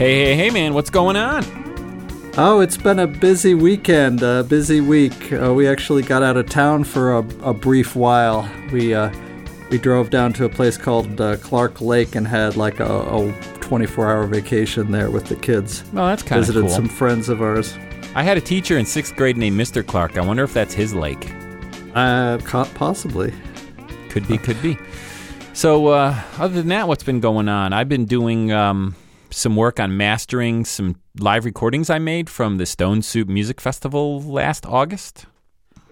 Hey, hey, hey, man, what's going on? Oh, it's been a busy weekend, a busy week. Uh, we actually got out of town for a, a brief while. We uh, we drove down to a place called uh, Clark Lake and had like a, a 24-hour vacation there with the kids. Oh, that's kind of cool. Visited cool. some friends of ours. I had a teacher in sixth grade named Mr. Clark. I wonder if that's his lake. Uh, possibly. Could be, could be. So, uh, other than that, what's been going on? I've been doing um, some work on mastering some live recordings I made from the Stone Soup Music Festival last August.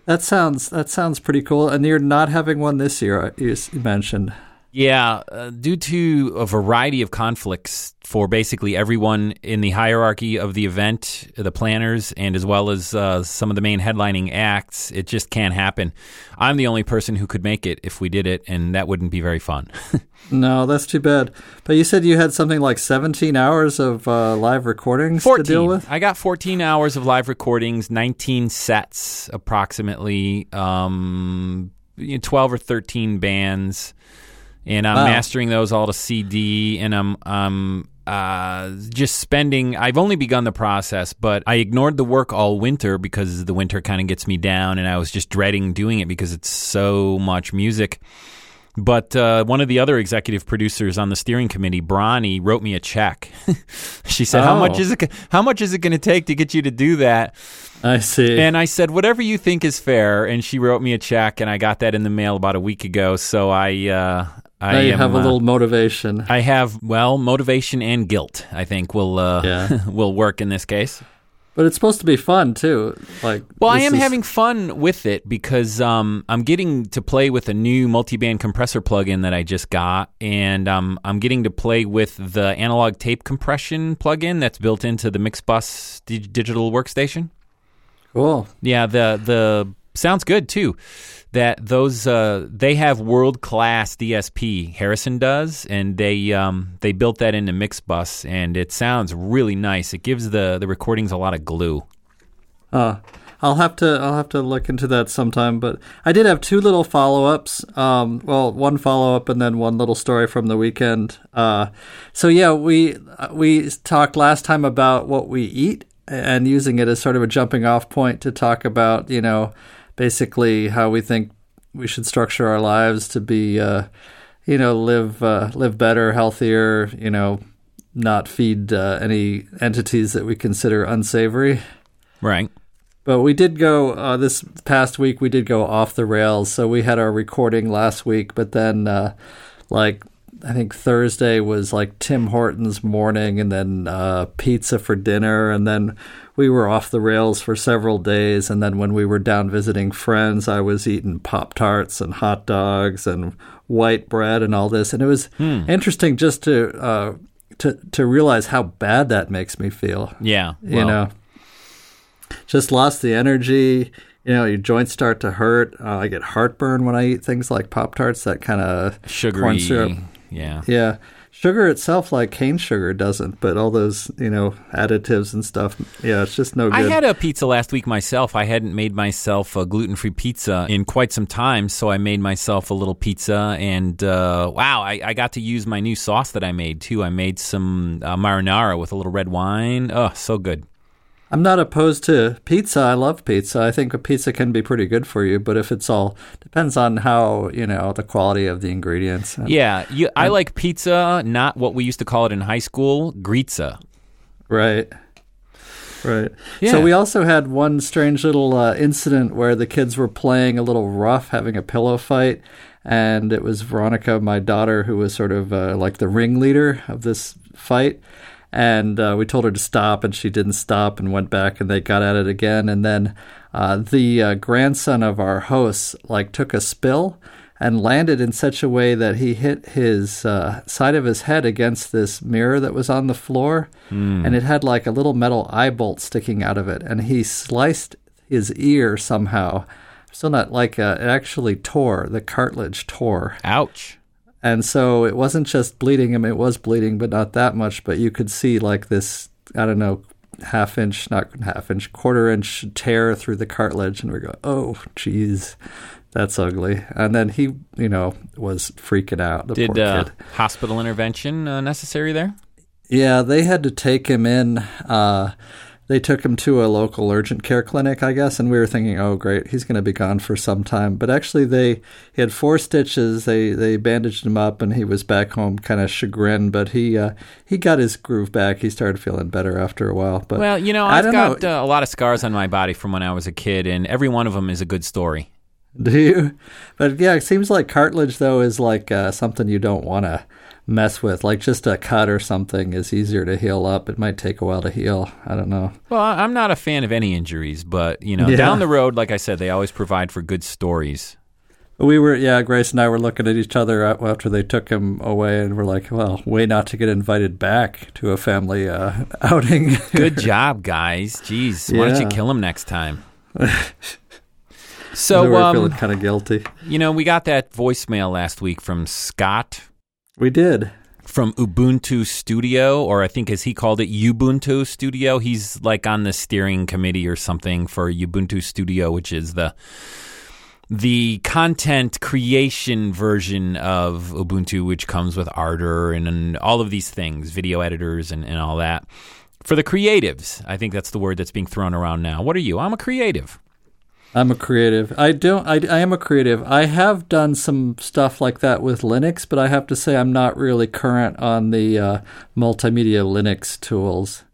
That sounds that sounds pretty cool. And you're not having one this year, uh, you, mentioned. Yeah, uh, due to a variety of conflicts for basically everyone in the hierarchy of the event, the planners, and as well as uh, some of the main headlining acts, it just can't happen. I'm the only person who could make it if we did it, and that wouldn't be very fun. No, that's too bad. But you said you had something like 17 hours of uh, live recordings to deal with. I got 14 hours of live recordings, 19 sets approximately, um, 12 or 13 bands, and I'm Wow. mastering those all to CD, and I'm um uh, just spending. I've only begun the process, but I ignored the work all winter because the winter kind of gets me down, and I was just dreading doing it because it's so much music. But uh, one of the other executive producers on the steering committee, Bronny, wrote me a check. she said, "How much Oh. is it? How much is it going to take to get you to do that?" I see. And I said, "Whatever you think is fair." And she wrote me a check, and I got that in the mail about a week ago. So I, uh, I now you am, have a uh, little motivation. I have well, motivation and guilt. I think will uh, Yeah. will work in this case. But it's supposed to be fun too. Like Well, I am is- having fun with it because um, I'm getting to play with a new multi-band compressor plugin that I just got, and um, I'm getting to play with the analog tape compression plugin that's built into the Mixbus dig- digital workstation. cool. Yeah, the the sounds good too. That those uh, they have world class DSP. Harrison does, and they um, they built that into Mixbus, and it sounds really nice. It gives the the recordings a lot of glue. Uh, I'll have to I'll have to look into that sometime. But I did have two little follow ups. Um, well, one follow up and then one little story from the weekend. Uh, so yeah, we we talked last time about what we eat and using it as sort of a jumping off point to talk about you know basically how we think we should structure our lives to be uh, you know live uh, live better, healthier. You know, not feed uh, any entities that we consider unsavory. Right. But we did go uh, this past week. We did go off the rails. So we had our recording last week, but then uh, like I think Thursday was like Tim Hortons morning, and then uh, pizza for dinner, and then we were off the rails for several days. And then when we were down visiting friends, I was eating pop tarts and hot dogs and white bread and all this, and it was interesting just to uh, to to realize how bad that makes me feel. Yeah. you know? Just lost the energy. You know your joints start to hurt. Uh, i get heartburn when i eat things like pop tarts that kind of sugary. corn syrup Yeah. yeah sugar itself like cane sugar doesn't but all those you know additives and stuff yeah it's just no good I had a pizza last week myself. I hadn't made myself a gluten free pizza in quite some time, so I made myself a little pizza. And uh, wow, I, I got to use my new sauce that I made too. I made some uh, marinara with a little red wine. Oh, so good. I'm not opposed to pizza i love pizza i think a pizza can be pretty good for you but if it's all depends on how you know the quality of the ingredients Yeah, you, I like pizza, not what we used to call it in high school, gritza. Right. Right. Yeah. So we also had one strange little uh, incident where the kids were playing a little rough, having a pillow fight, and it was Veronica, my daughter, who was sort of uh, like the ringleader of this fight. And uh, we told her to stop, and she didn't stop, and went back, and they got at it again. And then uh, the uh, grandson of our host like took a spill, and landed in such a way that he hit his uh, side of his head against this mirror that was on the floor, and it had like a little metal eye bolt sticking out of it, and he sliced his ear somehow. Still not like uh, it actually tore the cartilage tore, Ouch. And so it wasn't just bleeding him; it was bleeding, but not that much. But you could see like this, I don't know, half inch, not half inch, quarter inch tear through the cartilage, and we go, "Oh, geez, that's ugly." And then he, you know, was freaking out. The Did uh, hospital intervention uh, necessary there? Yeah, they had to take him in. Uh, they took him to a local urgent care clinic, I guess, and we were thinking, "Oh, great, he's going to be gone for some time." But actually, they he had four stitches. They they bandaged him up, and he was back home, kind of chagrined. But he uh, he got his groove back. He started feeling better after a while. But Well, you know, I've got know. Uh, a lot of scars on my body from when I was a kid, and every one of them is a good story. Do you? But yeah, it seems like cartilage though is like uh, something you don't want to mess with. Like just a cut or something is easier to heal up. It might take a while to heal. I don't know. Well, I'm not a fan of any injuries, but you know, Yeah. down the road, like I said, they always provide for good stories. We were, yeah, Grace and I were looking at each other after they took him away, and we're like, well, way not to get invited back to a family uh, outing. Good job, guys. Jeez, why don't you kill him next time? so so, we're um, feeling kind of guilty. you know, we got that voicemail last week from Scott We did. from Ubuntu Studio, or I think as he called it, Ubuntu Studio. He's like on the steering committee or something for Ubuntu Studio, which is the the content creation version of Ubuntu, which comes with Ardour and, and all of these things, video editors and, and all that. For the creatives, I think that's the word that's being thrown around now. What are you? I'm a creative. I'm a creative. I don't. I, I am a creative. I have done some stuff like that with Linux, but I have to say I'm not really current on the uh, multimedia Linux tools.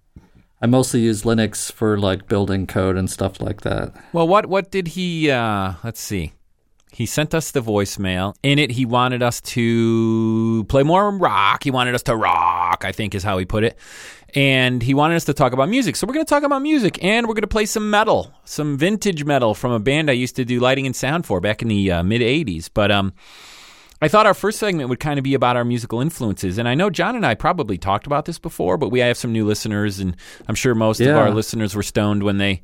I mostly use Linux for like building code and stuff like that. Well, what what did he? Uh, let's see. He sent us the voicemail. In it, he wanted us to play more rock. He wanted us to rock. I think is how he put it. And he wanted us to talk about music. So we're going to talk about music, and we're going to play some metal, some vintage metal from a band I used to do lighting and sound for back in the uh, mid '80s. But um, I thought our first segment would kind of be about our musical influences. And I know John and I probably talked about this before, but we have some new listeners, and I'm sure most of our listeners were stoned when they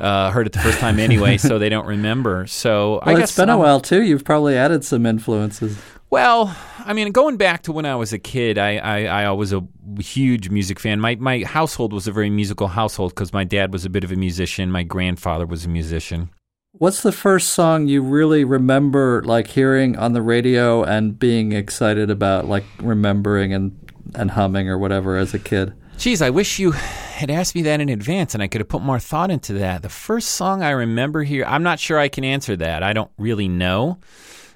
uh, heard it the first time anyway, so they don't remember. So I Well, guess it's been a um, while too. You've probably added some influences. Well, I mean, going back to when I was a kid, I, I, I was a huge music fan. My my household was a very musical household because my dad was a bit of a musician. My grandfather was a musician. What's the first song you really remember like hearing on the radio and being excited about, like remembering and and humming or whatever as a kid? Geez, I wish you had asked me that in advance and I could have put more thought into that. The first song I remember here, I'm not sure I can answer that. I don't really know.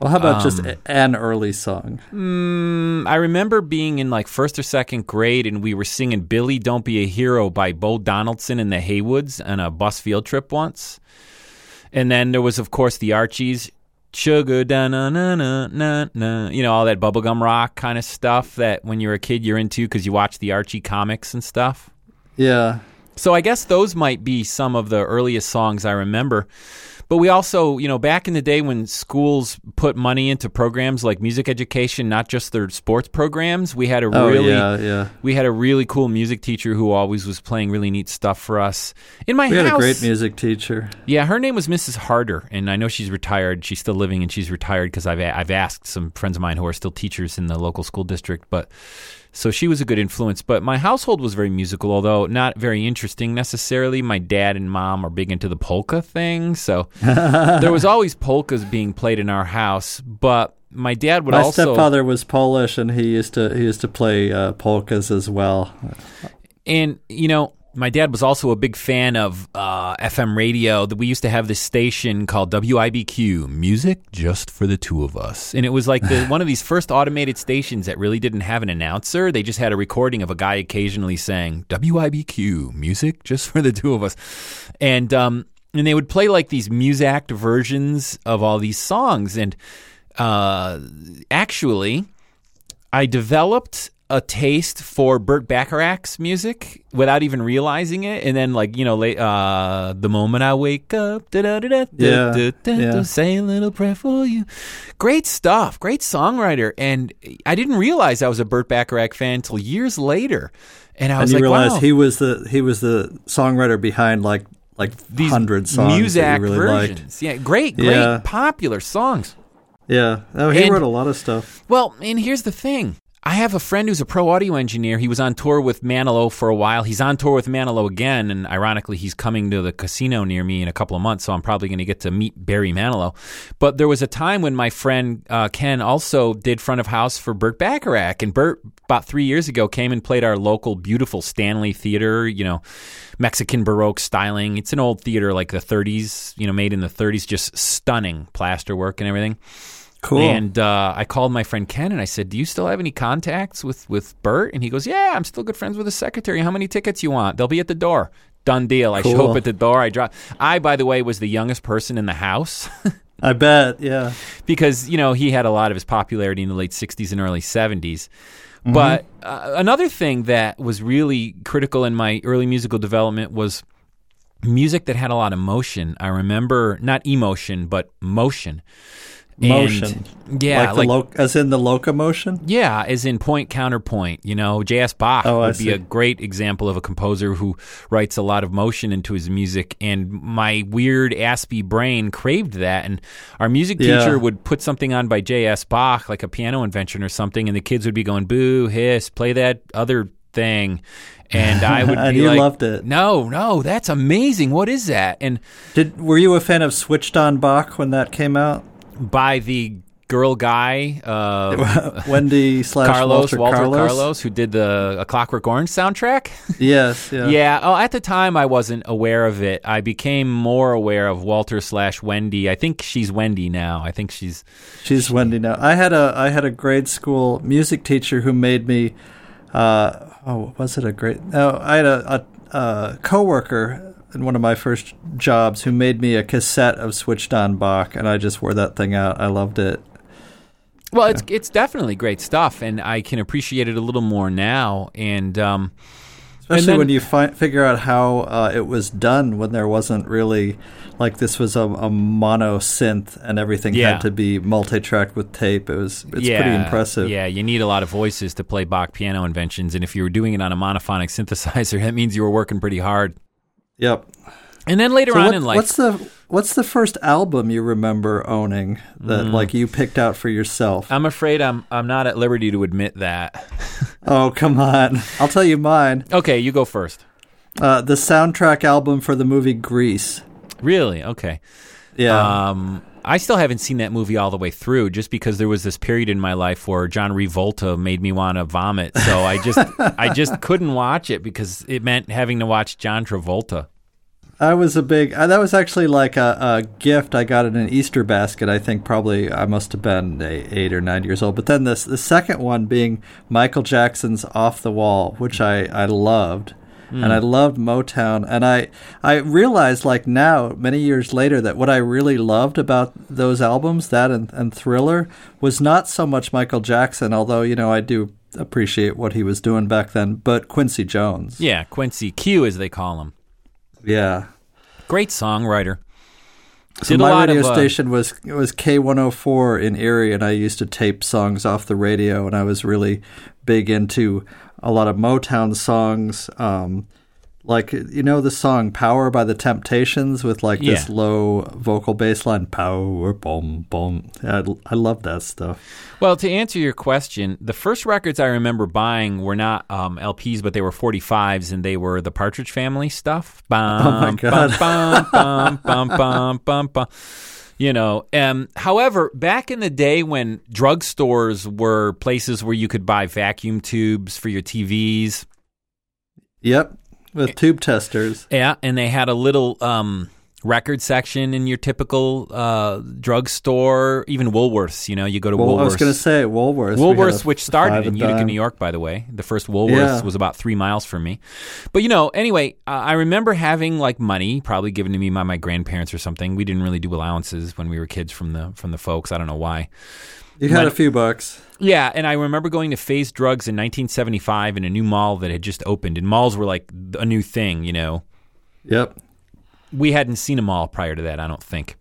Well, how about just Um, a- an early song? Mm, I remember being in like first or second grade and we were singing Billy Don't Be a Hero by Bo Donaldson and the Haywoods on a bus field trip once. And then there was, of course, the Archies. Sugar da na na na na na, you know all that bubblegum rock kind of stuff that when you're a kid you're into because you watch the Archie comics and stuff. Yeah, So I guess those might be some of the earliest songs I remember. But we also, you know, back in the day when schools put money into programs like music education, not just their sports programs, we had a oh really yeah, yeah. we had a really cool music teacher who always was playing really neat stuff for us. In my house. We had a great music teacher. yeah, her name was Mrs. Harder, and I know she's retired. She's still living, and she's retired because I've I've asked some friends of mine who are still teachers in the local school district. But so she was a good influence. But my household was very musical, although not very interesting necessarily. My dad and mom are big into the polka thing, so there was always polkas being played in our house. But my dad would My also stepfather was Polish, and he used to he used to play uh, polkas as well. And you know, my dad was also a big fan of uh, FM radio. That we used to have this station called WIBQ, Music Just for the Two of Us, and it was like the, one of these first automated stations that really didn't have an announcer. They just had a recording of a guy occasionally saying WIBQ, Music Just for the Two of Us, and um, and they would play like these Muzak versions of all these songs, and uh, actually. I developed a taste for Burt Bacharach's music without even realizing it, and then like you know, late, uh, the moment I wake up, da da da da Yeah, da da yeah. da, say a little prayer for you. Great stuff, great songwriter, and I didn't realize I was a Burt Bacharach fan until years later, and I And was you like, realize wow. he was the he was the songwriter behind like like these hundred songs that you really versions. liked. Yeah, great, great, Yeah. popular songs. Yeah. Oh, he And- wrote a lot of stuff. Well, and here's the thing. I have a friend who's a pro audio engineer. He was on tour with Manilow for a while. He's on tour with Manilow again, and ironically, he's coming to the casino near me in a couple of months, so I'm probably going to get to meet Barry Manilow. But there was a time when my friend uh, Ken also did front of house for Burt Bacharach, and Burt, about three years ago, came and played our local beautiful Stanley Theater, you know, Mexican Baroque styling. It's an old theater like the 30s, you know, made in the 30s, just stunning plaster work and everything. Cool. And uh, I called my friend Ken and I said, "Do you still have any contacts with with Burt?" And he goes, "Yeah, I'm still good friends with his secretary. How many tickets you want? They'll be at the door. Done deal. I show up at the door. I drop. I, by the way, was the youngest person in the house I bet. Yeah. because you know he had a lot of his popularity in the late '60s and early '70s." Mm-hmm. But uh, another thing that was really critical in my early musical development was music that had a lot of motion. I remember not emotion, but motion. And- Motion. yeah, Like, the lo- as in the locomotion. Yeah, as in point counterpoint. You know, J.S. Bach Oh, would be a great example of a composer who writes a lot of motion into his music. And my weird Aspie brain craved that. And our music Yeah. teacher would put something on by J.S. Bach, like a piano invention or something, and the kids would be going, "Boo, hiss, play that other thing." And I would And be you like, loved it. No, no, that's amazing. What is that? And Did were you a fan of Switched On Bach when that came out? By the girl guy, uh, Wendy slash Carlos, Walter, Walter Carlos. Carlos, who did the a Clockwork Orange soundtrack. Yes. Yeah. Yeah. Oh, at the time I wasn't aware of it. I became more aware of Walter slash Wendy. I think she's Wendy now. I think she's. She's Wendy now. I had a I had a grade school music teacher who made me. Uh, oh, was it a great? No, I had a, a, a coworker in one of my first jobs who made me a cassette of Switched On Bach, and I just wore that thing out. I loved it. Well, it's it's definitely great stuff, and I can appreciate it a little more now. And um, Especially then- when you fi- figure out how uh, it was done when there wasn't really like this was a, a mono synth and everything Yeah. had to be multi-tracked with tape. It was it's yeah, pretty impressive. Yeah, you need a lot of voices to play Bach piano inventions, and if you were doing it on a monophonic synthesizer, that means you were working pretty hard. Yep. And then later So on what- in life, what's the what's the first album you remember owning that Mm. like you picked out for yourself? I'm afraid I'm I'm not at liberty to admit that. oh come on! I'll tell you mine. Okay, you go first. Uh, the soundtrack album for the movie Grease. Really? Okay. Yeah. Um, I still haven't seen that movie all the way through, just because there was this period in my life where John Revolta made me want to vomit. So I just, I just couldn't watch it because it meant having to watch John Travolta. I was a big. Uh, that was actually like a, a gift I got in an Easter basket. I think probably I must have been eight or nine years old. But then this the second one being Michael Jackson's "Off the Wall," which I I loved, and I loved Motown. And I I realized like now many years later that what I really loved about those albums, that and, and Thriller, was not so much Michael Jackson, although you know I do appreciate what he was doing back then, but Quincy Jones. Yeah, Quincy Q, as they call him. Yeah. Great songwriter. So Did my radio of, uh, station was was K one hundred four in Erie, and I used to tape songs off the radio, and I was really big into a lot of Motown songs. Um, like you know the song "Power" by the Temptations with like this low vocal bass line, "Power, boom, boom." I, I love that stuff. Well, to answer your question, the first records I remember buying were not um, LPs, but they were 45s, and they were the Partridge Family stuff. Bum, Oh my God. Bum, bum, bum, bum, bum, bum. You know, um, however, back in the day when drugstores were places where you could buy vacuum tubes for your TVs, Yep, with tube testers. yeah, and they had a little um, record section in your typical uh, drugstore, even Woolworths. You know, you go to Well, Woolworths. I was going to say Woolworths. Woolworths, which started in Utica, dime. New York, by the way. The first Woolworths Yeah. was about three miles from me. But, you know, anyway, uh, I remember having like money, probably given to me by my grandparents or something. We didn't really do allowances when we were kids from the from the folks. I don't know why. You had When- a few bucks. Yeah, and I remember going to Fay's Drugs in 1975 in a new mall that had just opened, and malls were like a new thing, you know. Yep. We hadn't seen them all prior to that, I don't think.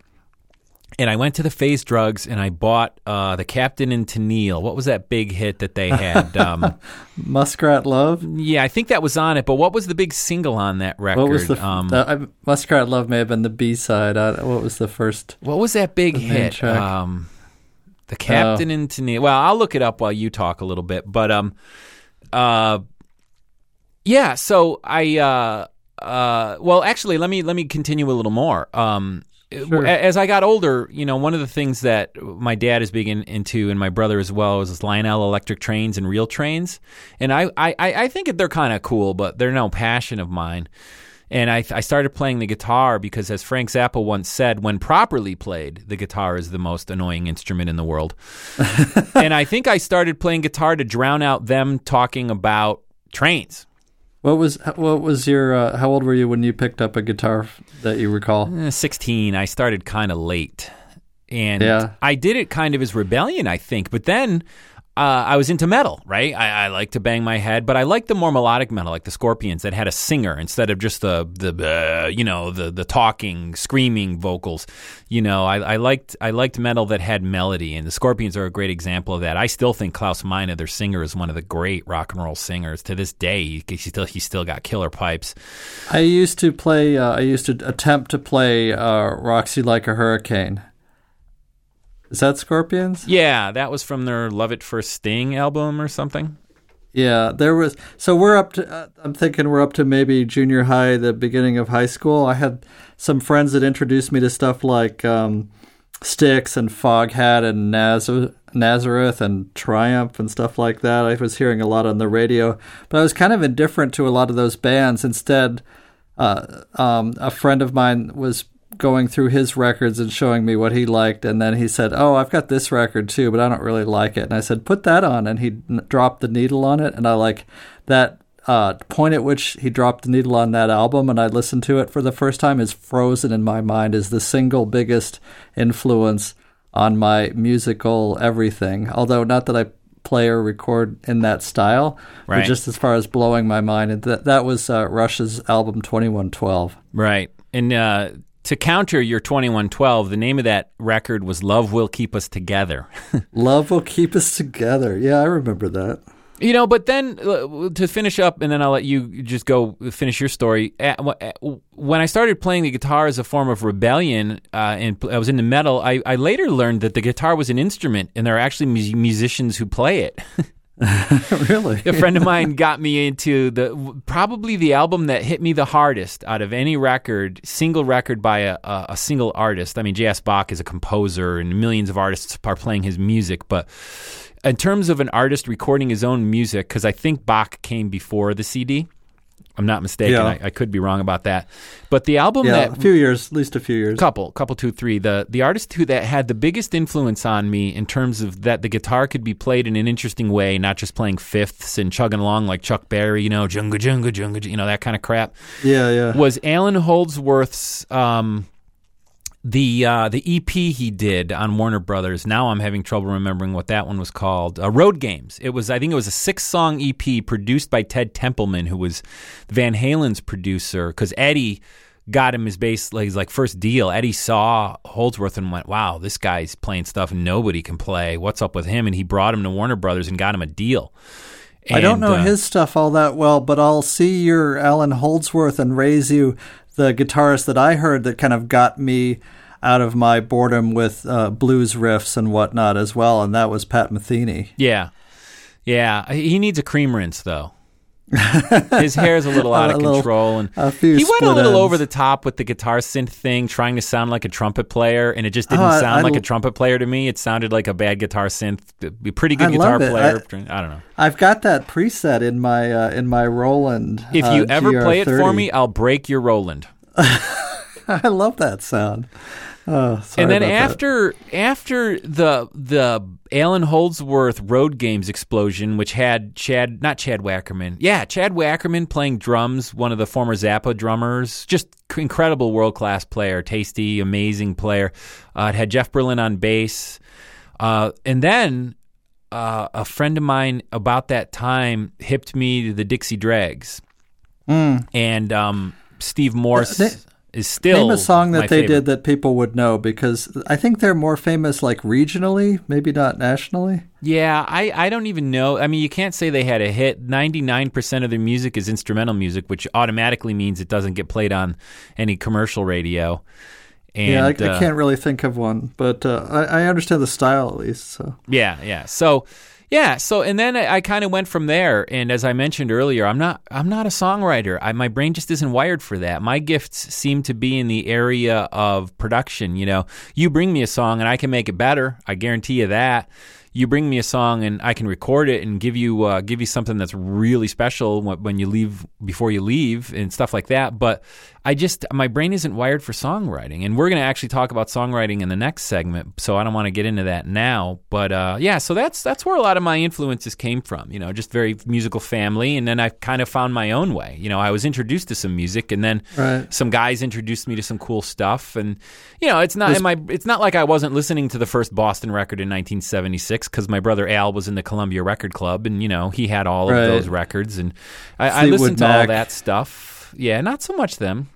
And I went to the Fay's Drugs and I bought uh, the Captain and Tennille. What was that big hit that they had? um, Muskrat Love. yeah, I think that was on it. But what was the big single on that record? What was the um, uh, I- Muskrat Love may have been the B side. What was the first? What was that big hit? Um, the Captain and Tennille. Well, I'll look it up while you talk a little bit. But um, uh, yeah. So I uh, uh, well, actually, let me let me continue a little more. Um, Sure. as I got older, you know, one of the things that my dad is big in, into, and my brother as well, is Lionel electric trains and real trains. And I, I, I I think they're kind of cool, but they're no passion of mine. And I, I started playing the guitar because, as Frank Zappa once said, when properly played, the guitar is the most annoying instrument in the world. and I think I started playing guitar to drown out them talking about trains. What was what was your? Uh, how old were you when you picked up a guitar that you recall? Eh, 16, I started kind of late. And Yeah. I did it kind of as rebellion, I think. But then uh, I was into metal, right? I, I like to bang my head, but I like the more melodic metal, like the Scorpions, that had a singer instead of just the the uh, you know the the talking, screaming vocals. You know, I, I liked I liked metal that had melody, and the Scorpions are a great example of that. I still think Klaus Meine, their singer, is one of the great rock and roll singers to this day. He, he still he still got killer pipes. I used to play. Uh, I used to attempt to play uh, "Rock You Like a Hurricane." Is that Scorpions? Yeah, that was from their Love at First Sting album or something. Yeah, there was. So we're up to. Uh, I'm thinking we're up to maybe junior high, the beginning of high school. I had some friends that introduced me to stuff like um, Styx and Foghat and Naz- Nazareth and Triumph and stuff like that. I was hearing a lot on the radio, but I was kind of indifferent to a lot of those bands. Instead, uh, um, a friend of mine was going through his records and showing me what he liked, and then he said, "Oh, I've got this record too, but I don't really like it." And I said, "Put that on," and he n- dropped the needle on it, and I like that uh, point at which he dropped the needle on that album, and I listened to it for the first time is frozen in my mind as the single biggest influence on my musical everything. Although not that I play or record in that style, Right. but just as far as blowing my mind, and that that was uh, Rush's album Twenty One Twelve. Right. And uh, to counter your 2112, the name of that record was Love Will Keep Us Together. Love will keep us together. Yeah, I remember that. you know, but then uh, to finish up, and then I'll let you just go finish your story. Uh, uh, When I started playing the guitar as a form of rebellion, uh, and I was into metal, I, I later learned that the guitar was an instrument, and there are actually mu- musicians who play it. really? a friend of mine got me into the probably the album that hit me the hardest out of any record, single record by a, a, a single artist. I mean, J.S. Bach is a composer, and millions of artists are playing his music. But in terms of an artist recording his own music, because I think Bach came before the CD. I'm not mistaken. Yeah. I, I could be wrong about that. But the album Yeah, that a few years, at least a few years. couple couple two three the the artist who that had the biggest influence on me in terms of that the guitar could be played in an interesting way not just playing fifths and chugging along like chuck berry you know junga junga junga you know that kind of crap Yeah, yeah. was alan holdsworth's um the uh, the EP he did on Warner Brothers. Now I'm having trouble remembering what that one was called. Uh, Road Games. It was I think it was a six song EP produced by Ted Templeman, who was Van Halen's producer. Because Eddie got him his bass like his like first deal. Eddie saw Holdsworth and went, "Wow, this guy's playing stuff nobody can play. What's up with him?" And he brought him to Warner Brothers and got him a deal. I don't know uh, his stuff all that well, but I'll see your Alan Holdsworth and raise you the guitarist that I heard that kind of got me out of my boredom with uh, blues riffs and whatnot as well, and that was Pat Metheny. Yeah, yeah. He needs a cream rinse though. His hair is a little out A of little- control, and a he went a little ends. over the top with the guitar synth thing, trying to sound like a trumpet player, and it just didn't Oh, sound I like a l- trumpet player to me. It sounded like a bad guitar synth, a pretty good I guitar player. I- I, don't know. I've got that preset in my uh, in my Roland. If uh, you ever play it for me, I'll break your Roland. I love that sound. Oh, and then about that. after after the the Alan Holdsworth Road Games explosion, which had Chad not Chad Wackerman, yeah, Chad Wackerman playing drums, one of the former Zappa drummers, just incredible world class player, tasty, amazing player. Uh, it had Jeff Berlin on bass. Uh, and then uh, a friend of mine about that time hipped me to the Dixie Dregs, and um, Steve Morse is still Name a song that they favorite. did that people would know because I think they're more famous like regionally, maybe not nationally. Yeah, I, I don't even know. I mean, you can't say they had a hit. 99% of their music is instrumental music, which automatically means it doesn't get played on any commercial radio. And, yeah, I, uh, I can't really think of one, but uh, I, I understand the style at least. So Yeah, yeah. So, yeah. So, and then I, I kind of went from there. And as I mentioned earlier, I'm not I'm not a songwriter. I, my brain just isn't wired for that. My gifts seem to be in the area of production. You know, you bring me a song and I can make it better. I guarantee you that. You bring me a song and I can record it and give you uh, give you something that's really special when, when you leave before you leave and stuff like that. But I just my brain isn't wired for songwriting, and we're going to actually talk about songwriting in the next segment. So I don't want to get into that now. But uh, yeah, so that's that's where a lot of my influences came from. You know, just very musical family, and then I kind of found my own way. You know, I was introduced to some music, and then Right. some guys introduced me to some cool stuff, and you know, it's not in my it's not like I wasn't listening to the first Boston record in 1976 because my brother Al was in the Columbia Record Club, and you know he had all Right. of those records, and I, I listened to all that stuff. Yeah, not so much them.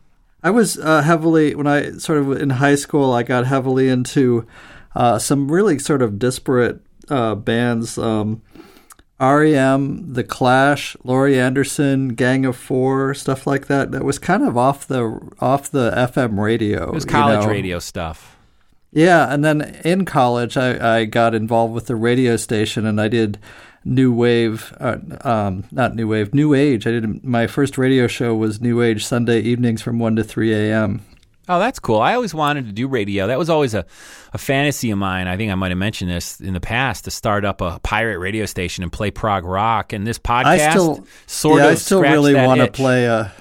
I was uh, heavily when I sort of in high school. I got heavily into uh, some really sort of disparate uh, bands. Um, REM, The Clash, Laurie Anderson, Gang of Four, stuff like that. That was kind of off the off the FM radio. It was you college know. radio stuff. Yeah, and then in college, I, I got involved with the radio station, and I did new wave, uh, um, not new wave, new age. I did my first radio show was new age Sunday evenings from one to three a.m. Oh, that's cool. I always wanted to do radio. That was always a, a fantasy of mine. I think I might have mentioned this in the past to start up a pirate radio station and play prog rock. And this podcast I still sort yeah, of I still really want to play a.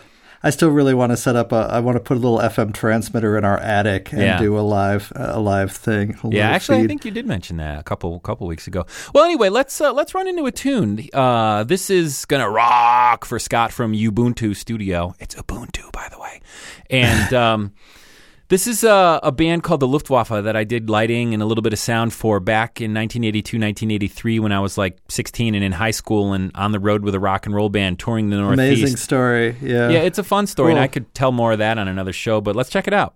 I still really want to set up a. I want to put a little FM transmitter in our attic and Yeah. do a live a live thing. a Yeah, actually, I think you did mention that a couple couple weeks ago. Well, anyway, let's uh, let's run into a tune. Uh, this is gonna rock for Scott from Ubuntu Studio. It's Ubuntu, by the way, and um, this is a, a band called the Luftwaffe that I did lighting and a little bit of sound for back in 1982, 1983 when I was like 16 and in high school and on the road with a rock and roll band touring the Northeast. amazing story. Yeah, Yeah, it's a fun story, and I could tell more of that on another show. But let's check it out.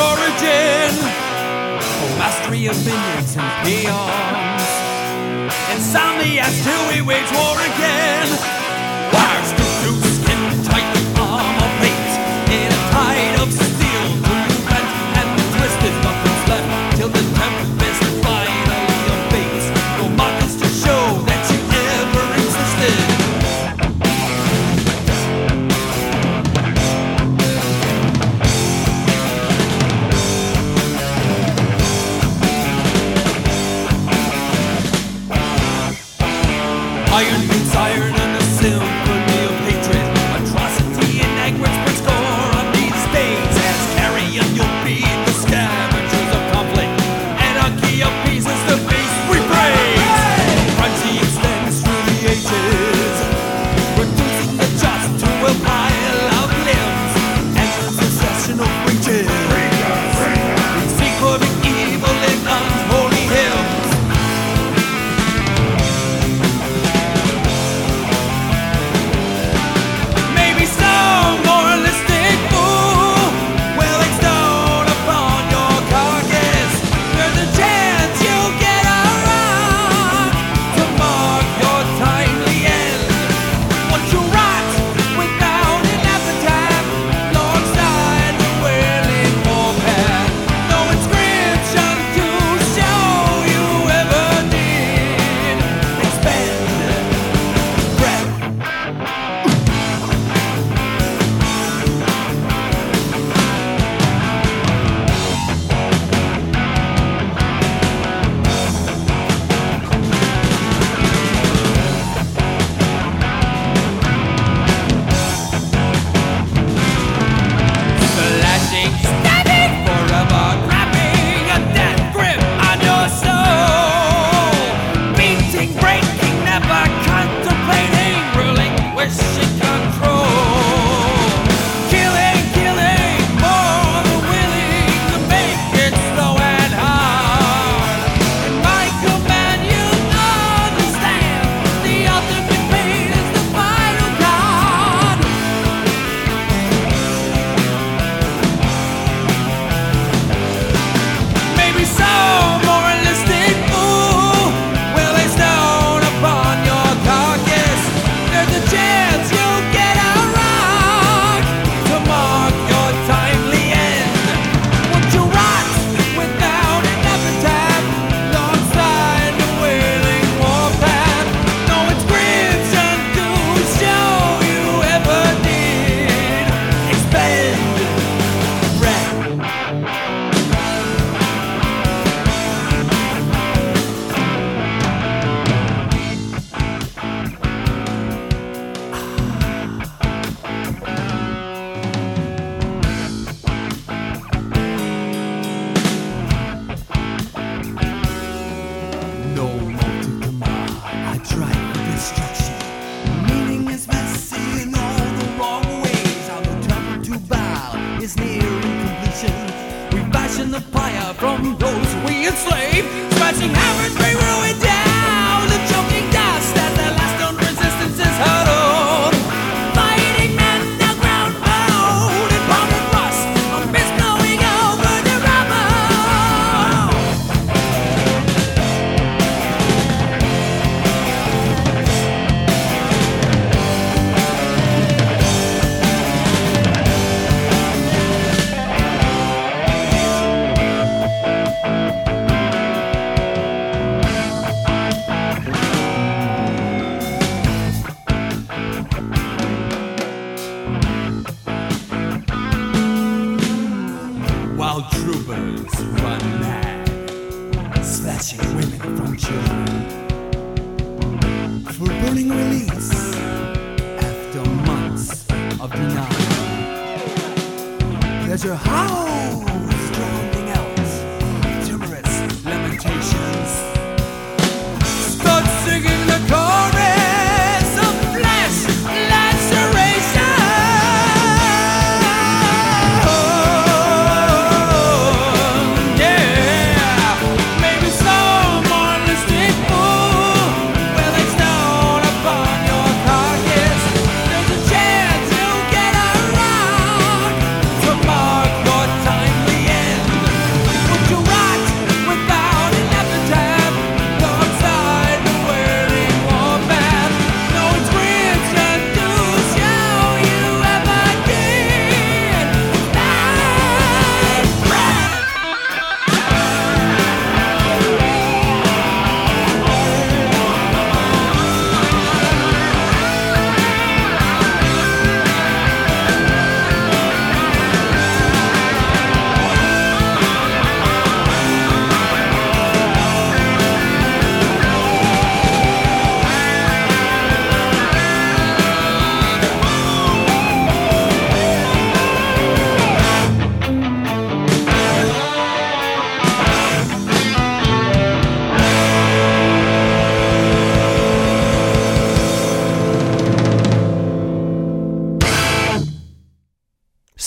Origin, mastery of minions and peons, as till we wage war again.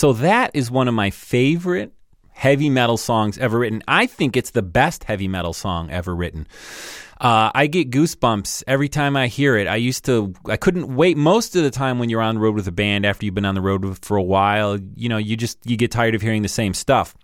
So that is one of my favorite heavy metal songs ever written. I think it's the best heavy metal song ever written. Uh, I get goosebumps every time I hear it. I used to, I couldn't wait. Most of the time when you're on the road with a band, after you've been on the road for a while, you know, you just you get tired of hearing the same stuff.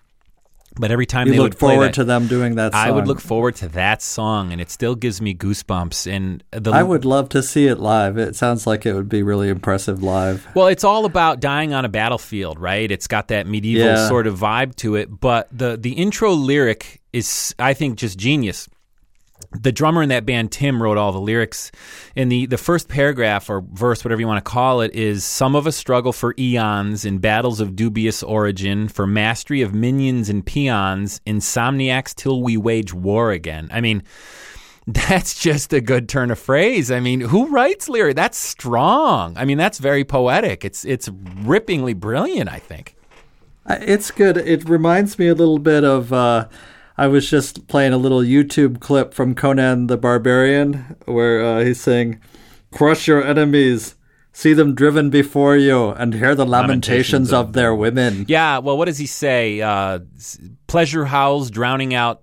But every time You they look would play forward that, to them doing that song. I would look forward to that song, and it still gives me goosebumps. And the I would love to see it live. It sounds like it would be really impressive live. Well, it's all about dying on a battlefield, right? It's got that medieval Yeah. sort of vibe to it, but the the intro lyric is I think just genius. The drummer in that band, Tim, wrote all the lyrics. And the, the first paragraph or verse, whatever you want to call it, is Some of us struggle for eons in battles of dubious origin, for mastery of minions and peons, insomniacs till we wage war again. I mean, that's just a good turn of phrase. I mean, who writes lyric? That's strong. I mean, that's very poetic. It's it's rippingly brilliant. I think. It's good. It reminds me a little bit of. Uh, I was just playing a little YouTube clip from Conan the Barbarian where uh, he's saying, "Crush your enemies, see them driven before you, and hear the lamentations, Lamentations of their women." Yeah. Well, what does he say? Uh, pleasure howls drowning out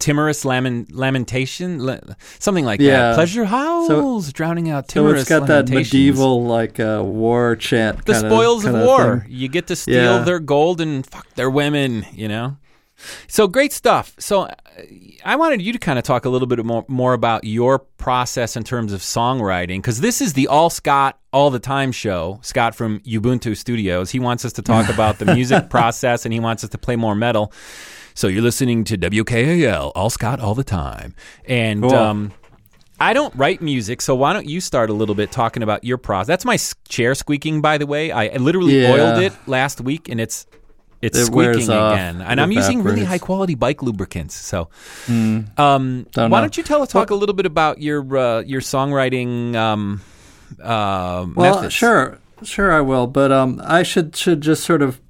timorous lament, lamentation, La- something like Yeah. that. Pleasure howls drowning out So timorous it's got that medieval like uh, war chant. the kinda- spoils of kinda war. thing. You get to steal Yeah. their gold and fuck their women, you know? So great stuff. So uh, I wanted you to kind of talk a little bit more, more about your process in terms of songwriting, because this is the all Scott all the time show. Scott from Ubuntu Studios. He wants us to talk about the music process and he wants us to play more metal. So you're listening to WKAL, all Scott all the time. And Cool. um, I don't write music, so why don't you start a little bit talking about your process? That's my chair squeaking, by the way. I I literally Yeah. oiled it last week, and it's it's It squeaking again. And I'm using really high quality bike lubricants. So, um, Don't why know. don't you tell us talk a little bit about your uh, your songwriting um, uh, Well, methods? sure, sure, I will. But um, I should should just sort of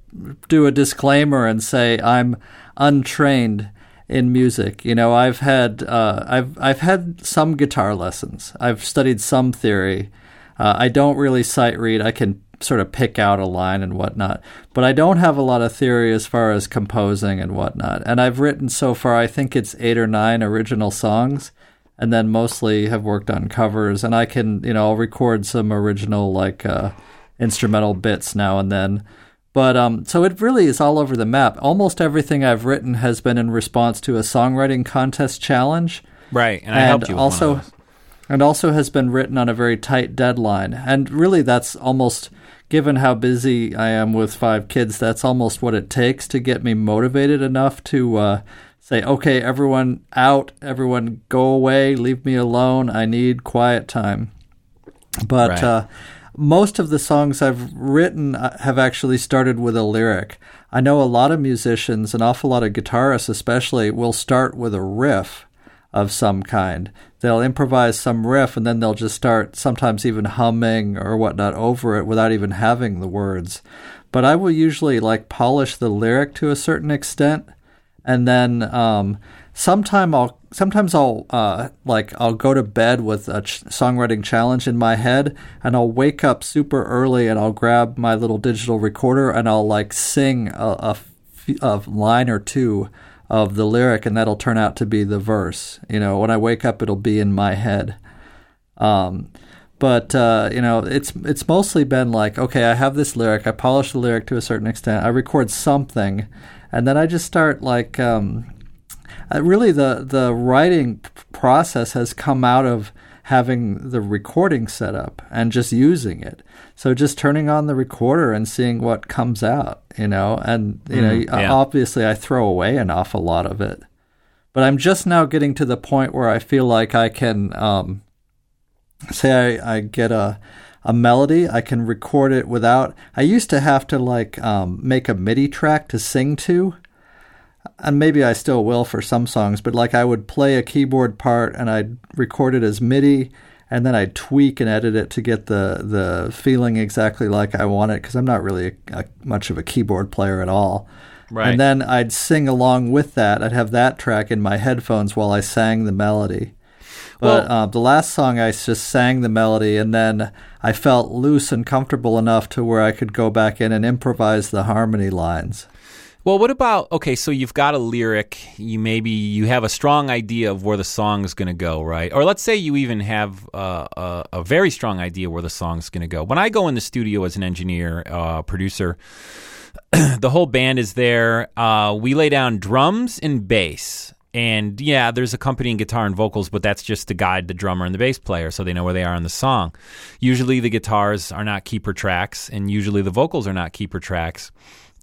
do a disclaimer and say I'm untrained in music. You know, I've had uh, I've I've had some guitar lessons. I've studied some theory. Uh, I don't really sight read. I can sort of pick out a line and whatnot, but I don't have a lot of theory as far as composing and whatnot. And I've written so far, I think it's eight or nine original songs and then mostly have worked on covers. And i can you know i'll record some original like uh, instrumental bits now and then. But um, so it really is all over the map. Almost everything i've written has been in response to a songwriting contest challenge. Right, and I and helped you with one of also and also has been written on a very tight deadline. And really that's almost given how busy i am with five kids that's almost what it takes to get me motivated enough to uh, say okay everyone out everyone go away leave me alone i need quiet time but Right. uh, most of the songs I've written uh, have actually started with a lyric. I know a lot of musicians, an awful lot of guitarists especially, will start with a riff. Of some kind. They'll improvise some riff and then they'll just start sometimes even humming or whatnot over it without even having the words. But I will usually like polish the lyric to a certain extent and then um, sometime I'll sometimes I'll uh, like I'll go to bed with a ch- songwriting challenge in my head, and I'll wake up super early and I'll grab my little digital recorder and I'll like sing a, a, a line or two of the lyric, and that'll turn out to be the verse. You know, when I wake up, it'll be in my head. Um, but uh, you know, it's it's mostly been like, okay, I have this lyric, I polish the lyric to a certain extent, I record something, and then I just start like. Um, really the the writing process has come out of having the recording set up and just using it. So just turning on the recorder and seeing what comes out, you know, and you Mm, know, yeah. obviously I throw away an awful lot of it. But I'm just now getting to the point where I feel like I can um, say I, I get a a melody, I can record it without. I used to have to like um, make a MIDI track to sing to, and maybe I still will for some songs. But like I would play a keyboard part and I'd record it as MIDI, and then I'd tweak and edit it to get the the feeling exactly like I want it because I'm not really a, a, much of a keyboard player at all. Right. And then I'd sing along with that. I'd have that track in my headphones while I sang the melody. But Well- uh, the last song, I just sang the melody, and then I felt loose and comfortable enough to where I could go back in and improvise the harmony lines. Well, what about okay? So you've got a lyric. You maybe you have a strong idea of where the song is going to go, right? Or let's say you even have uh, a, a very strong idea where the song's going to go. When I go in the studio as an engineer, uh, producer, the whole band is there. Uh, we lay down drums and bass. And yeah, there's accompanying guitar and vocals, but that's just to guide the drummer and the bass player so they know where they are in the song. Usually the guitars are not keeper tracks, and usually the vocals are not keeper tracks.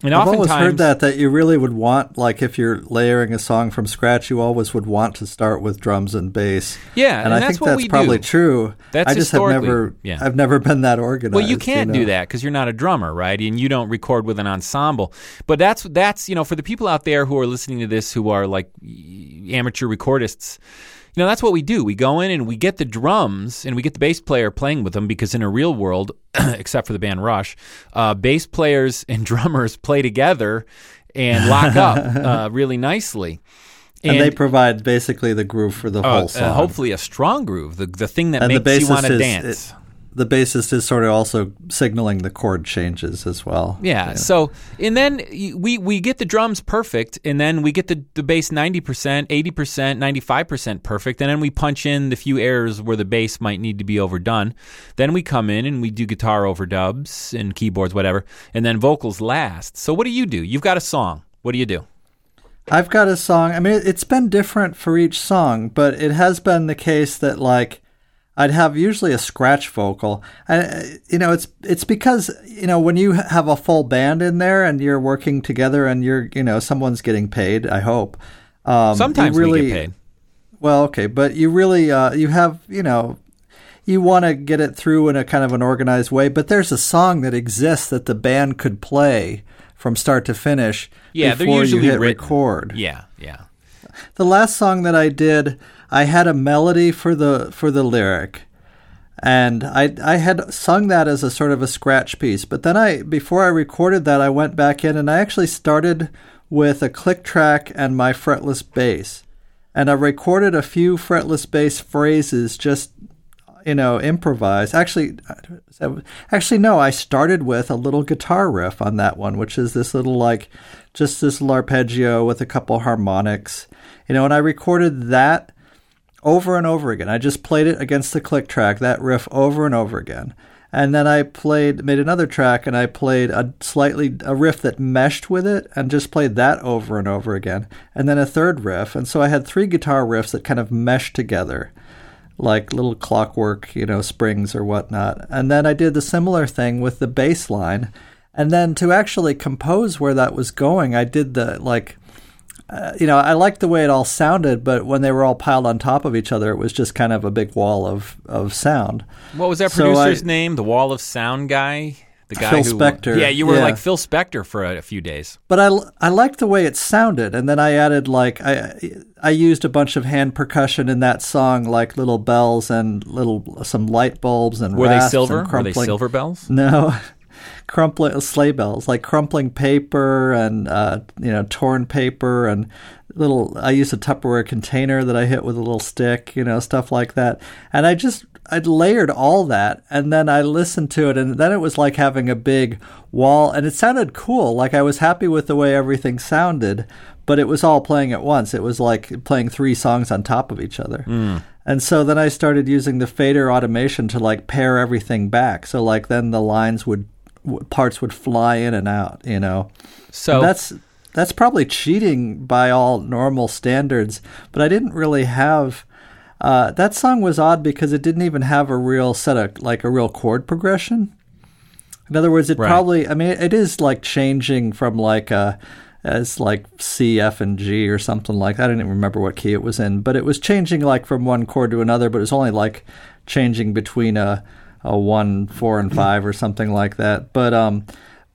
And I've always heard that that you really would want, like if you're layering a song from scratch, you always would want to start with drums and bass. Yeah, and, and I that's think that's probably do. true. That's I just have never, yeah. I've never been that organized. Well, you can't know? do that because you're not a drummer, right? And you don't record with an ensemble. But that's that's you know for the people out there who are listening to this who are like amateur recordists. You know, that's what we do. We go in and we get the drums and we get the bass player playing with them because in a real world, except for the band Rush, uh, bass players and drummers play together and lock up uh, really nicely. And, they provide basically the groove for the uh, whole song. uh, hopefully a strong groove, the the thing that and makes you want to dance. it- the bassist is sort of also signaling the chord changes as well. Yeah. So and then we we get the drums perfect, and then we get the the bass ninety percent, eighty percent, ninety five percent perfect, and then we punch in the few errors where the bass might need to be overdone. Then we come in and we do guitar overdubs and keyboards, whatever, and then vocals last. So what do you do? You've got a song. What do you do? I've got a song. I mean, it's been different for each song, but it has been the case that like I'd have usually a scratch vocal. And you know, it's it's because you know when you have a full band in there and you're working together and you're you know someone's getting paid. I hope. Um, you Sometimes really, we get paid. Well, okay, but you really uh, you have you know you want to get it through in a kind of an organized way. But there's a song that exists that the band could play from start to finish. Yeah, they're before usually you hit written. record. Yeah, yeah. The last song that I did, I had a melody for the for the lyric. And I I had sung that as a sort of a scratch piece, but then I before I recorded that I went back in and I actually started with a click track and my fretless bass. And I recorded a few fretless bass phrases just you know, improvise. Actually, actually, no. I started with a little guitar riff on that one, which is this little like, just this arpeggio with a couple harmonics, you know. And I recorded that over and over again. I just played it against the click track, that riff over and over again. And then I played, made another track, and I played a slightly a riff that meshed with it, and just played that over and over again. And then a third riff, and so I had three guitar riffs that kind of meshed together like little clockwork, you know, springs or whatnot. And then I did the similar thing with the bass line. And then to actually compose where that was going, I did the like, uh, you know, I liked the way it all sounded, but when they were all piled on top of each other, it was just kind of a big wall of, of sound. What was that So producer's I- name? The Wall of Sound guy. The guy Phil who, Spector, Yeah, you were yeah. like Phil Spector for a, a few days. But I, I liked the way it sounded, and then I added like I I used a bunch of hand percussion in that song, like little bells and little some light bulbs and Were they silver? Were they silver bells? No, crumpling sleigh bells, like crumpling paper and uh, you know torn paper and little. I used a Tupperware container that I hit with a little stick, you know, stuff like that. And I just I layered all that, and then I listened to it, and then it was like having a big wall, and it sounded cool. Like I was happy with the way everything sounded. But it was all playing at once. It was like playing three songs on top of each other. And so then I started using the fader automation to like pare everything back. So like then the lines would parts would fly in and out, you know. So And that's that's probably cheating by all normal standards, but I didn't really have uh, that song was odd because it didn't even have a real set of like a real chord progression. In other words, it Right. probably I mean it is like changing from like a as like C, F, and G or something like that. I don't even remember what key it was in, but it was changing like from one chord to another, but it was only like changing between a a one, four, and five or something like that. But um,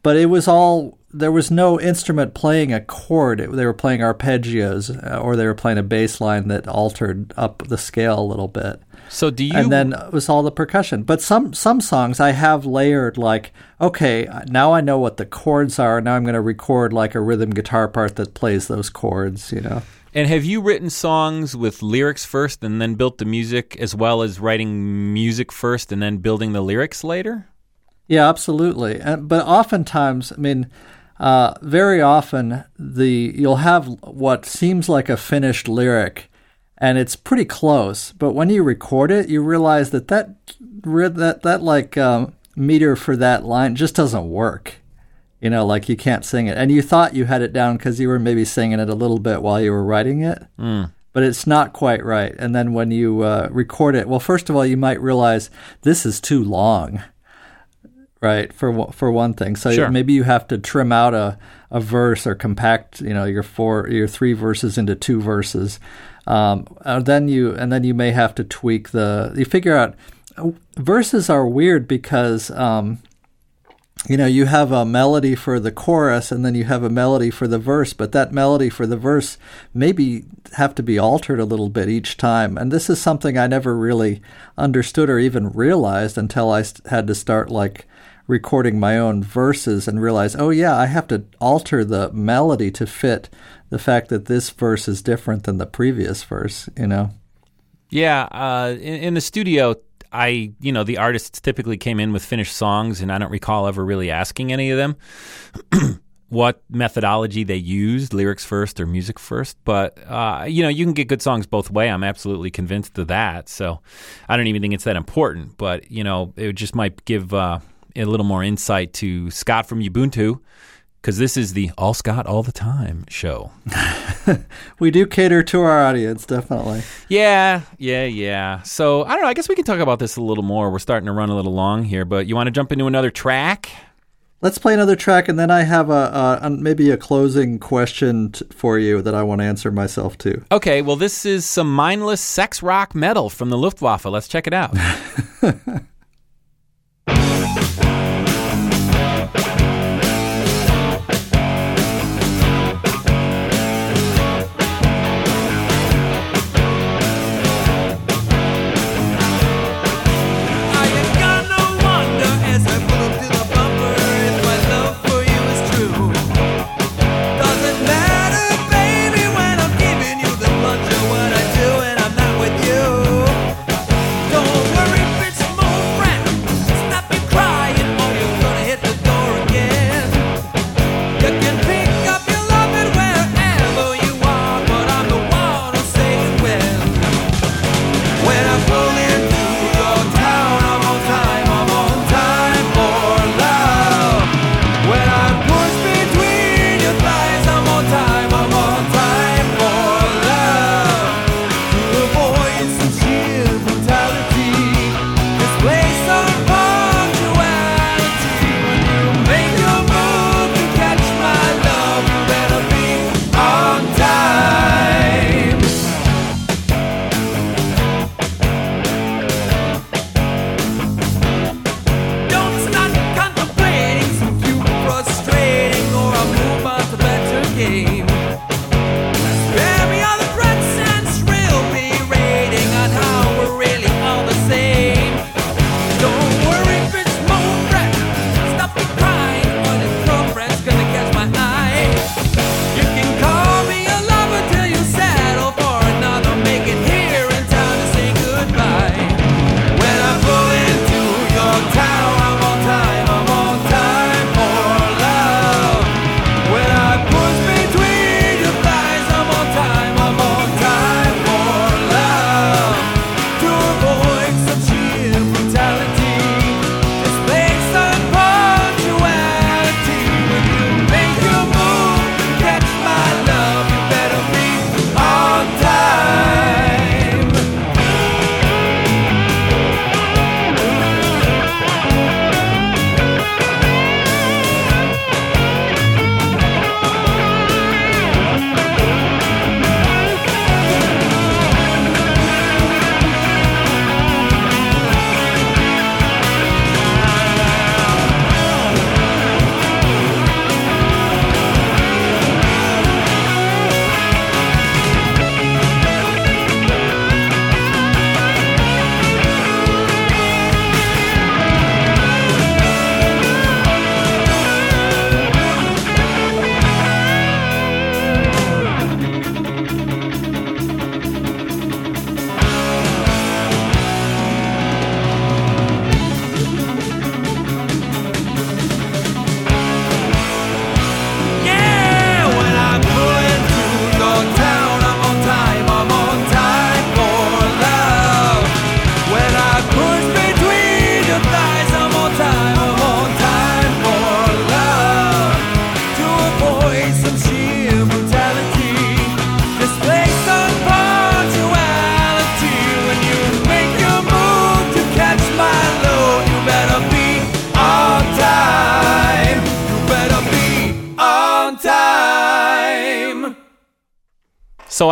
but it was all there was no instrument playing a chord. It, they were playing arpeggios, uh, or they were playing a bass line that altered up the scale a little bit so do you and then it was all the percussion. But some some songs I have layered like, okay, now I know what the chords are. Now I'm going to record like a rhythm guitar part that plays those chords. You know, And have you written songs with lyrics first and then built the music as well as writing music first and then building the lyrics later? yeah, absolutely. But oftentimes, I mean. Uh, very often, the you'll have what seems like a finished lyric, and it's pretty close. But when you record it, you realize that that that that like um, meter for that line just doesn't work. You know, like you can't sing it, and you thought you had it down because you were maybe singing it a little bit while you were writing it, but it's not quite right. And then when you uh, record it, well, first of all, you might realize this is too long right for one- for one thing. So Sure. maybe you have to trim out a, a verse or compact you know your four your three verses into two verses. Um, and then you and then you may have to tweak the you figure out verses are weird because um, you know you have a melody for the chorus and then you have a melody for the verse but that melody for the verse maybe have to be altered a little bit each time. And this is something i never really understood or even realized until i had to start like recording my own verses and realize oh yeah i have to alter the melody to fit the fact that this verse is different than the previous verse you know? Yeah, uh, in, in the studio, I you know the artists typically came in with finished songs, and I don't recall ever really asking any of them what methodology they used, lyrics first or music first. But uh, you know, you can get good songs both way. I'm absolutely convinced of that. So I don't even think it's that important. But you know, it just might give uh, a little more insight to Scott from Ubuntu. Because this is the All Scott All the Time show. we do cater to our audience definitely Yeah, yeah, yeah. So I don't know. I guess we can talk about this a little more. We're starting to run a little long here, but you want to jump into another track? Let's play another track, and then I have a, a, maybe a closing question t- for you that I want to answer myself too. Okay, well, this is some mindless sex rock metal from the Luftwaffe. Let's check it out.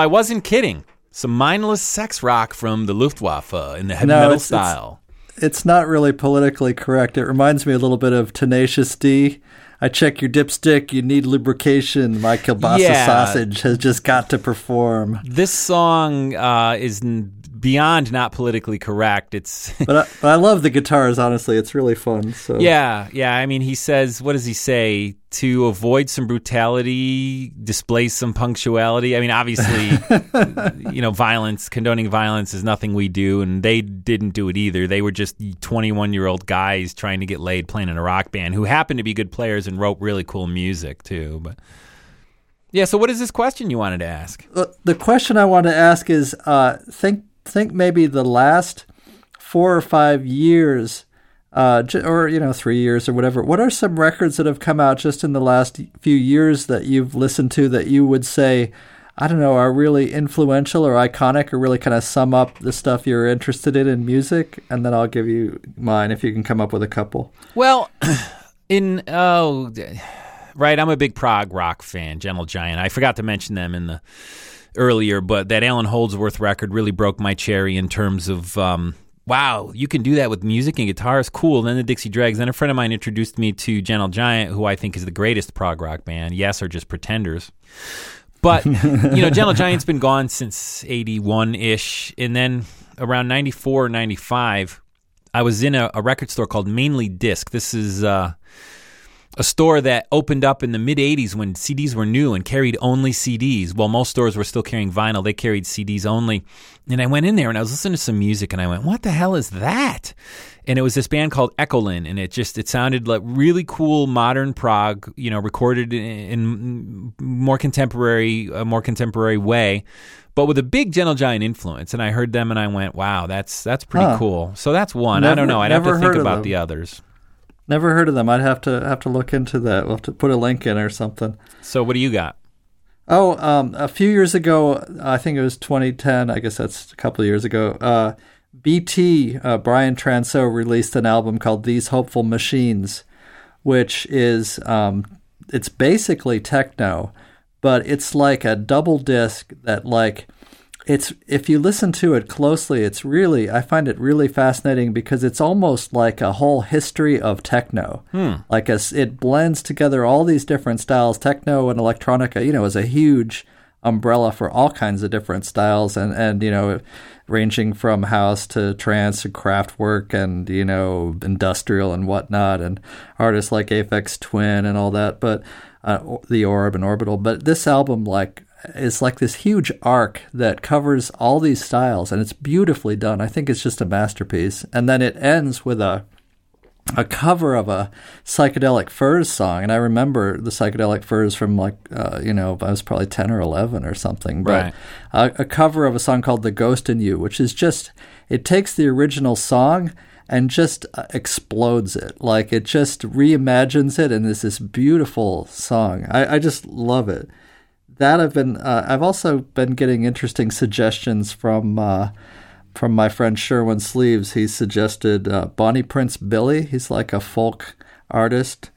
I wasn't kidding. Some mindless sex rock from the Luftwaffe in the heavy No, metal it's- it's- style. It's not really politically correct. It reminds me a little bit of Tenacious D. I check your dipstick. You need lubrication. My kielbasa Yeah. sausage has just got to perform. This song uh, is beyond not politically correct. It's But I, but I love the guitars. Honestly, it's really fun. So yeah, yeah. I mean, he says, what does he say? To avoid some brutality, display some punctuality. I mean, obviously, you know, violence, condoning violence is nothing we do, and they didn't do it either. They were just 21 year old guys trying to get laid playing in a rock band who happened to be good players and wrote really cool music too. But yeah, so what is this question you wanted to ask? Uh, the question I want to ask is: uh, think think maybe the last four or five years, uh, or you know, three years or whatever. What are some records that have come out just in the last few years that you've listened to that you would say? I don't know, are really influential or iconic or really kind of sum up the stuff you're interested in in music? And then I'll give you mine if you can come up with a couple. Well, in oh, right, I'm a big prog rock fan, Gentle Giant. I forgot to mention them in the earlier, but that Allan Holdsworth record really broke my cherry in terms of um, wow, you can do that with music and guitars, cool. Then the Dixie Dregs. Then a friend of mine introduced me to Gentle Giant, who I think is the greatest prog rock band. Yes, or just Pretenders. But you know, Gentle Giant's been gone since '81 ish, and then around '94 or '95, I was in a, a record store called Mainly Disc. This is uh, a store that opened up in the mid 80s when CDs were new and carried only CDs. While most stores were still carrying vinyl, they carried CDs only. And I went in there and I was listening to some music and I went, what the hell is that? And it was this band called Echolyn, and it just it sounded like really cool modern prog, you know, recorded in, more contemporary, a more contemporary way, but with a big Gentle Giant influence. And I heard them and I went, wow, that's that's pretty Huh. cool. So that's one. I don't know. I'd have to think about them. the others. Never heard of them. I'd have to have to look into that. We'll have to put a link in or something. So what do you got? Oh, um, a few years ago, I think it was 2010. I guess that's a couple of years ago. Uh, BT uh, Brian Transeau released an album called "These Hopeful Machines," which is um, it's basically techno, but it's like a double disc that like it's if you listen to it closely, it's really I find it really fascinating because it's almost like a whole history of techno. Like a, s- it blends together all these different styles. Techno and electronica, you know, is a huge umbrella for all kinds of different styles and and you know ranging from house to trance to Kraftwerk and you know industrial and whatnot and artists like Aphex Twin and all that but uh, the Orb and Orbital but this album like is like this huge arc that covers all these styles and it's beautifully done. I think it's just a masterpiece. And then it ends with a a cover of a psychedelic furs song. And i remember the psychedelic furs from like uh, you know i was probably 10 or 11 or something. But Right. a, a cover of a song called the ghost in you which is just it takes the original song and just uh, explodes it. Like it just reimagines it and it's this beautiful song. I, I just love it that I've been. Uh, I've also been getting interesting suggestions from uh, from my friend Sherwin Sleeves. He suggested uh, Bonnie Prince Billy. He's like a folk artist,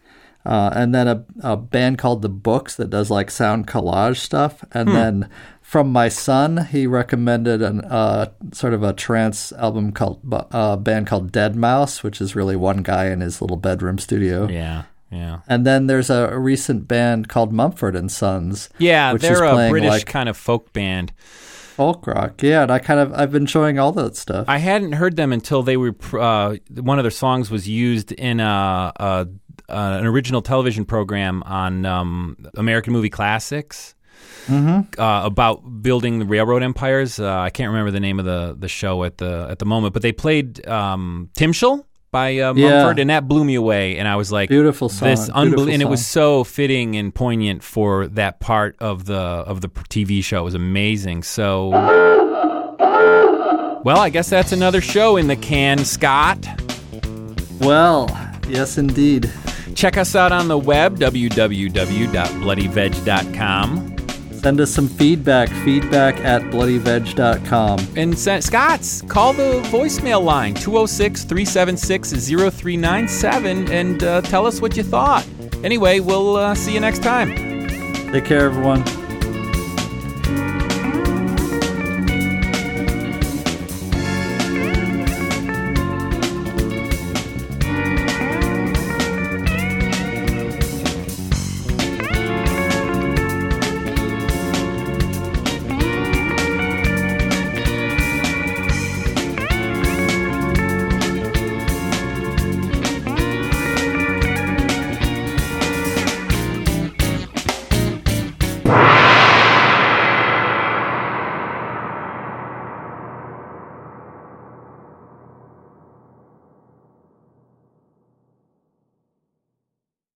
uh, and then a, a band called The Books that does like sound collage stuff. And then from my son, he recommended an uh, sort of a trance album called uh, band called Deadmau5, which is really one guy in his little bedroom studio. Yeah, yeah. And then there's a, a recent band called Mumford and Sons. Yeah, which is they're a British like kind of folk band. folk rock. Yeah, and I kind of I've been enjoying all that stuff. I hadn't heard them until they were uh, one of their songs was used in a, a, uh, an original television program on um, American Movie Classics. Mm-hmm. Uh, about building the railroad empires. Uh, I can't remember the name of the, the show at the at the moment, but they played um, Timshel by uh, Yeah. Mumford, and that blew me away. And I was like, Beautiful song. This Beautiful unbelievable, and it was so fitting and poignant for that part of the of the TV show. It was amazing. So, well, I guess that's another show in the can, Scott. well, yes, indeed. Check us out on the web, www.bloodyveg.com. Send us some feedback. Feedback at bloodyveg.com. And send, Scott's, call the voicemail line, 206 376 0397, and uh, tell us what you thought. Anyway, we'll uh, see you next time. Take care, everyone.